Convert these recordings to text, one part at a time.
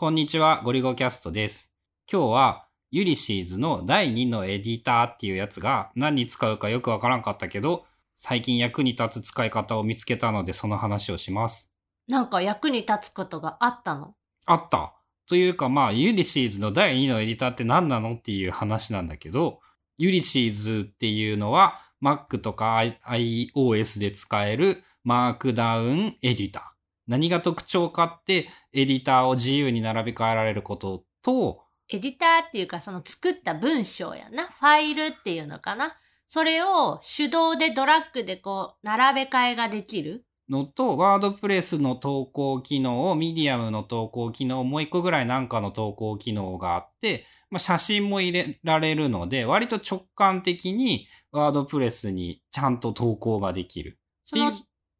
こんにちは、ゴリゴキャストです。今日は、 Ulysses の第2のエディターっていうやつが何に使うかよくわからんかったけど、最近役に立つ使い方を見つけたのでその話をします。なんか役に立つことがあったの？あった。というかまあ、 Ulysses の第2のエディターって何なのっていう話なんだけど、 Ulysses っていうのは Mac とか iOS で使える Markdown エディター。何が特徴かって、エディターを自由に並び替えられることと、エディターっていうかその作った文章やな。ファイルっていうのかな。それを手動でドラッグでこう並べ替えができる。のと、 WordPress の投稿機能、ミディアムの投稿機能、もう一個ぐらいなんかの投稿機能があって、まあ、写真も入れられるので、割と直感的に WordPress にちゃんと投稿ができる。その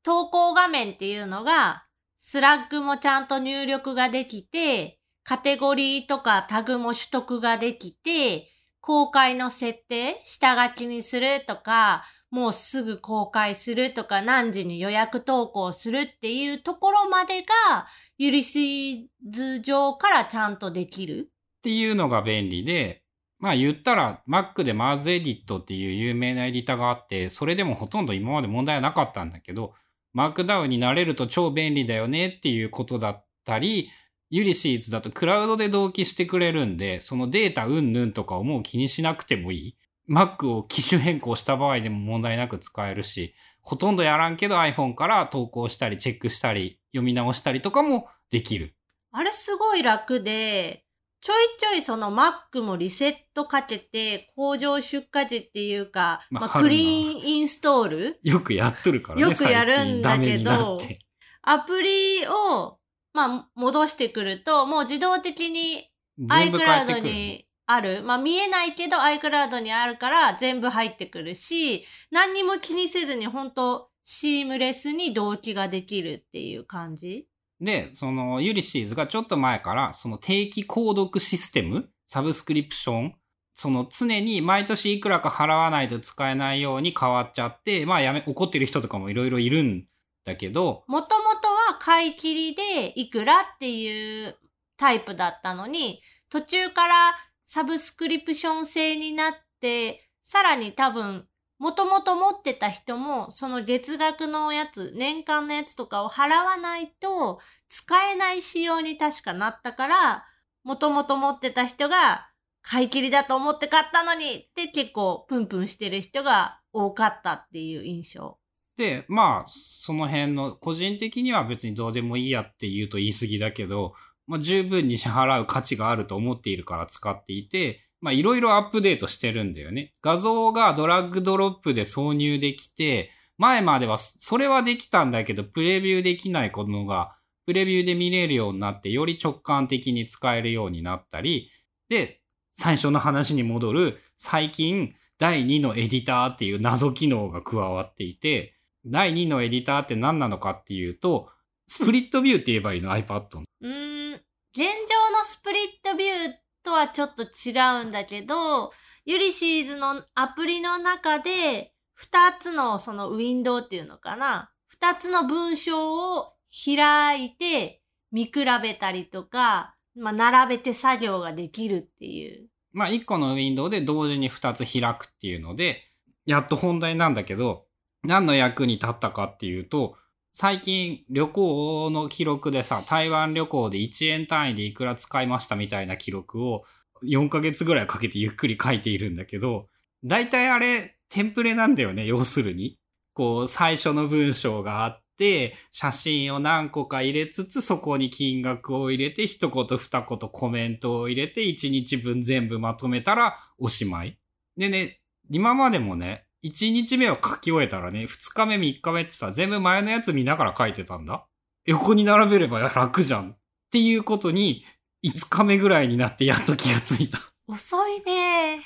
投稿画面っていうのが、スラッグもちゃんと入力ができて、カテゴリーとかタグも取得ができて、公開の設定、下書きにするとか、もうすぐ公開するとか、何時に予約投稿するっていうところまでが、ユリシーズ上からちゃんとできる。っていうのが便利で、まあ言ったら Mac で Mars Edit っていう有名なエディターがあって、それでもほとんど今まで問題はなかったんだけど、マークダウンになれると超便利だよねっていうことだったり、ユリシーズだとクラウドで同期してくれるんで、そのデータうんぬんとかをもう気にしなくてもいい。Mac を機種変更した場合でも問題なく使えるし、ほとんどやらんけど iPhone から投稿したりチェックしたり読み直したりとかもできる。あれすごい楽で、ちょいちょいその Mac もリセットかけて、工場出荷時っていうか、まあ、まあクリーンインストール？よくやっとるからね。よくやるんだけどアプリを、まあ、戻してくると、もう自動的に iCloud る。にある。まあ、見えないけど iCloud にあるから全部入ってくるし、何にも気にせずに本当シームレスに同期ができるっていう感じで、そのユリシーズがちょっと前から、その定期購読システム、サブスクリプション、その常に毎年いくらか払わないと使えないように変わっちゃって、まあやめ、怒ってる人とかもいろいろいるんだけど、もともとは買い切りでいくらっていうタイプだったのに、途中からサブスクリプション制になって、さらに多分、もともと持ってた人も、その月額のやつ、年間のやつとかを払わないと、使えない仕様に確かなったから、もともと持ってた人が、買い切りだと思って買ったのにって結構プンプンしてる人が多かったっていう印象。で、まあ、その辺の、個人的には別にどうでもいいやって言うと言い過ぎだけど、まあ十分に支払う価値があると思っているから使っていて、まあいろいろアップデートしてるんだよね。画像がドラッグドロップで挿入できて、前まではそれはできたんだけど、プレビューできないのが、プレビューで見れるようになって、より直感的に使えるようになったり、で、最初の話に戻る、最近、第2のエディターっていう謎機能が加わっていて、第2のエディターって何なのかっていうと、スプリットビューって言えばいいの？iPad の。うん、現状のスプリットビューっとはちょっと違うんだけど、ユリシーズのアプリの中で、二つのそのウィンドウっていうのかな二つの文章を開いて見比べたりとか、まあ、並べて作業ができるっていう。まあ、1個のウィンドウで同時に2つ開くっていうので、やっと本題なんだけど、何の役に立ったかっていうと、最近旅行の記録でさ、台湾旅行で1円単位でいくら使いましたみたいな記録を4ヶ月ぐらいかけてゆっくり書いているんだけど、大体あれ、テンプレなんだよね、要するに。こう、最初の文章があって、写真を何個か入れつつ、そこに金額を入れて、一言二言コメントを入れて、一日分全部まとめたらおしまい。でね、今までもね、一日目を書き終えたらね、二日目、三日目ってさ、全部前のやつ見ながら書いてたんだ。横に並べれば楽じゃん。っていうことに、5日目ぐらいになってやっと気がついた。遅いね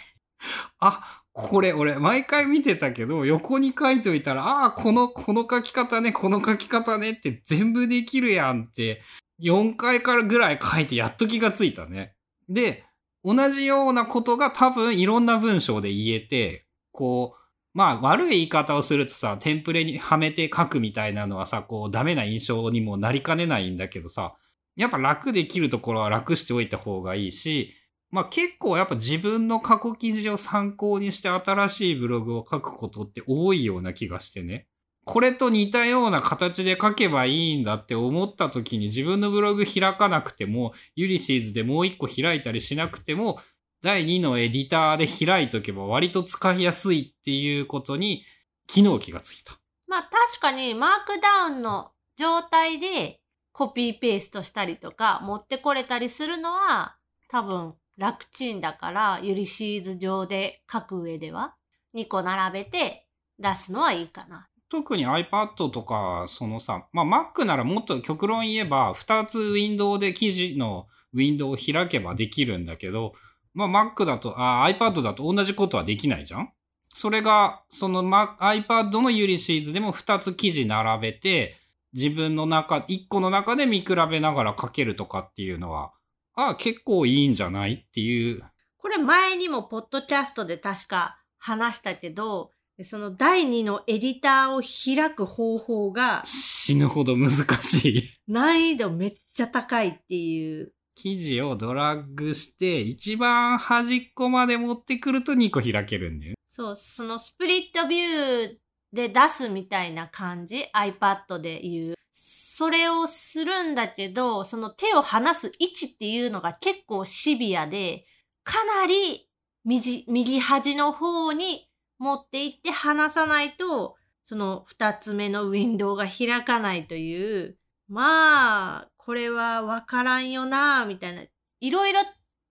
あ、これ俺毎回見てたけど、横に書いといたら、ああ、この、この書き方ね、この書き方ねって全部できるやんって、4回からぐらい書いてやっと気がついたね。で、同じようなことが多分いろんな文章で言えて、こう、まあ悪い言い方をするとさ、テンプレにはめて書くみたいなのはさ、こうダメな印象にもなりかねないんだけどさ、やっぱ楽できるところは楽しておいた方がいいし、まあ結構やっぱ自分の過去記事を参考にして新しいブログを書くことって多いような気がしてね。これと似たような形で書けばいいんだって思った時に自分のブログ開かなくても、ユリシーズでもう一個開いたりしなくても、第2のエディターで開いとけば割と使いやすいっていうことに昨日気がついた。まあ確かにマークダウンの状態でコピーペーストしたりとか持ってこれたりするのは多分楽ちんだからユリシーズ上で書く上では2個並べて出すのはいいかな。特に iPad とか、そのさ、まあ Mac ならもっと極論言えば、2つウィンドウで記事のウィンドウを開けばできるんだけど、まあ Mac だと、あ iPad だと同じことはできないじゃん？それが、その、ま、iPad のユリシーズでも2つ記事並べて、自分の中、1個の中で見比べながら書けるとかっていうのは、ああ、結構いいんじゃないっていう。これ前にもポッドキャストで確か話したけど、その第2のエディターを開く方法が死ぬほど難しい。難易度めっちゃ高いっていう。記事をドラッグして、一番端っこまで持ってくると2個開けるんだよ。そう、そのスプリットビューで出すみたいな感じ ?iPad で言う。それをするんだけど、その手を離す位置っていうのが結構シビアで、かなり右右端の方に持っていって離さないと、その二つ目のウィンドウが開かないという、まあ、これはわからんよな、みたいな。いろいろ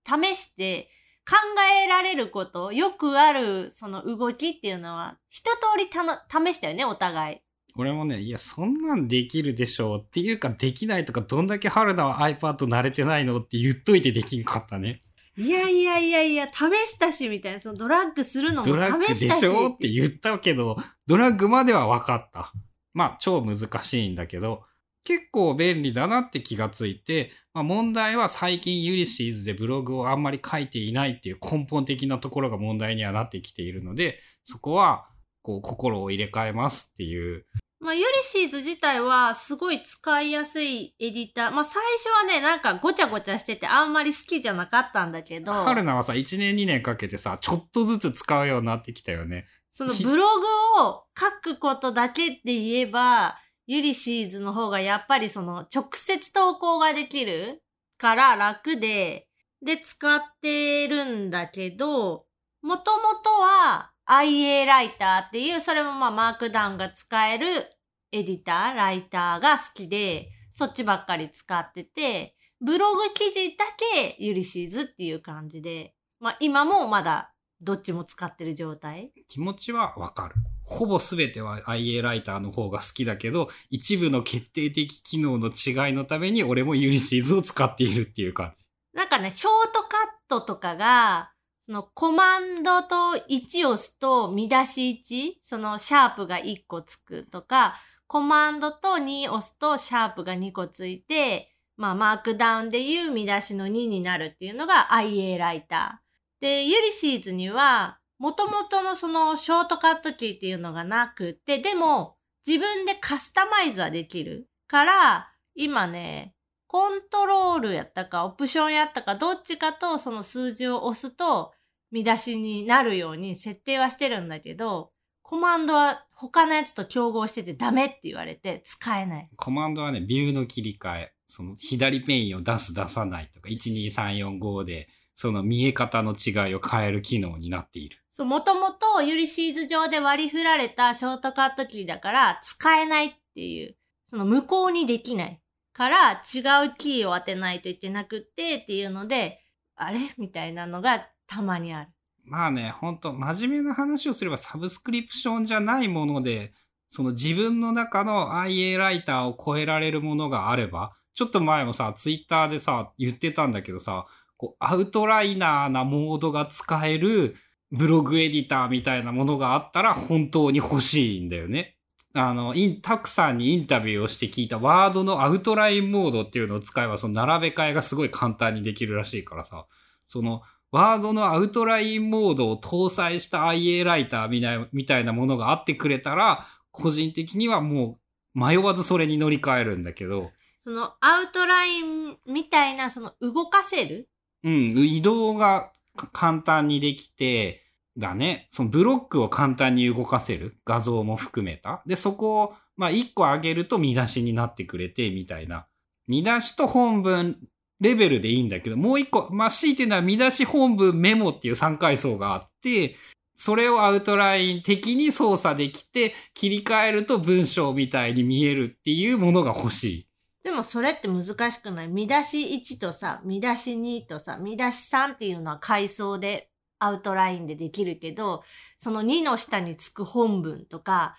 試して考えられること、よくあるその動きっていうのは、一通りたの試したよね、お互い。俺もね、いや、そんなんできるでしょうっていうか、できないとか、どんだけ春菜は iPad 慣れてないのって言っといてできんかったね。いやいやいやいや、試したし、みたいな。そのドラッグするのも試ドラッグでしたし。しょって言ったけど、ドラッグまでは分かった。まあ、超難しいんだけど、結構便利だなって気がついて、まあ問題は最近ユリシーズでブログをあんまり書いていないっていう根本的なところが問題にはなってきているので、そこは、こう、心を入れ替えますっていう。まあ、ユリシーズ自体はすごい使いやすいエディター。まあ、最初はね、なんかごちゃごちゃしててあんまり好きじゃなかったんだけど、春菜はさ、1年2年かけてさ、ちょっとずつ使うようになってきたよね。そのブログを書くことだけって言えば、ユリシーズの方がやっぱりその直接投稿ができるから楽で、で使ってるんだけど、もともとは IA ライターっていう、それもまあマークダウンが使えるエディター、ライターが好きで、そっちばっかり使ってて、ブログ記事だけユリシーズっていう感じで、まあ今もまだどっちも使ってる状態？気持ちはわかる。ほぼ全ては IA ライターの方が好きだけど、一部の決定的機能の違いのために俺もユリシーズを使っているっていう感じ。なんかね、ショートカットとかが、そのコマンドと1押すと見出し1、そのシャープが1個つくとか、コマンドと2押すとシャープが2個ついて、まあマークダウンでいう見出しの2になるっていうのが IA ライター。で、ユリシーズには、元々のそのショートカットキーっていうのがなくて、でも自分でカスタマイズはできるから、今ね、コントロールやったか、オプションやったか、どっちかとその数字を押すと見出しになるように設定はしてるんだけど、コマンドは他のやつと競合しててダメって言われて使えない。コマンドはね、ビューの切り替え。その左ペインを出す出さないとか、12345で、その見え方の違いを変える機能になっている。そう、もともと Ulysses 上で割り振られたショートカットキーだから使えないっていう、その無効にできないから違うキーを当てないといけなくってっていうので、あれみたいなのがたまにある。まあね、ほんと、真面目な話をすればサブスクリプションじゃないもので、その自分の中の IA ライターを超えられるものがあれば、ちょっと前もさ、ツイッターでさ、言ってたんだけどさ、こう、アウトライナーなモードが使えるブログエディターみたいなものがあったら本当に欲しいんだよね。あの、イン、たくさんにインタビューをして聞いた Word のアウトラインモードっていうのを使えば、その並べ替えがすごい簡単にできるらしいからさ、その、 Word のアウトラインモードを搭載した IA ライターみたいなものがあってくれたら、個人的にはもう迷わずそれに乗り換えるんだけど、そのアウトラインみたいな、その動かせるうん、移動が簡単にできて、だね。そのブロックを簡単に動かせる。画像も含めた。で、そこを、まあ、一個上げると見出しになってくれて、みたいな。見出しと本文レベルでいいんだけど、もう一個、まあ、強いて言うのは見出し本文メモっていう3階層があって、それをアウトライン的に操作できて、切り替えると文章みたいに見えるっていうものが欲しい。でもそれって難しくない？見出し1とさ、見出し2とさ、見出し3っていうのは階層でアウトラインでできるけど、その2の下につく本文とか、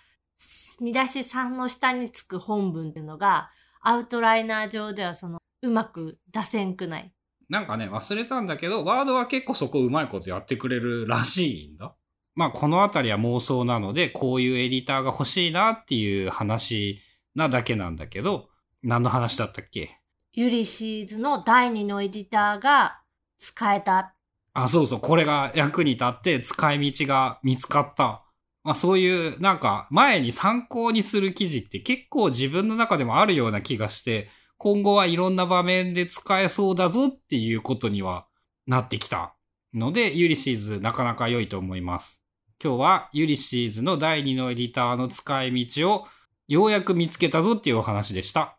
見出し3の下につく本文っていうのが、アウトライナー上ではその、うまく出せんくない？なんかね、忘れたんだけど、ワードは結構そこうまいことやってくれるらしいんだ。まあ、このあたりは妄想なので、こういうエディターが欲しいなっていう話なだけなんだけど、何の話だったっけ？ユリシーズの第2のエディターが使えた。あ、そうそう、これが役に立って使い道が見つかった。まあ、そういう、なんか、前に参考にする記事って結構自分の中でもあるような気がして、今後はいろんな場面で使えそうだぞっていうことにはなってきたので、ユリシーズなかなか良いと思います。今日はユリシーズの第2のエディターの使い道をようやく見つけたぞっていうお話でした。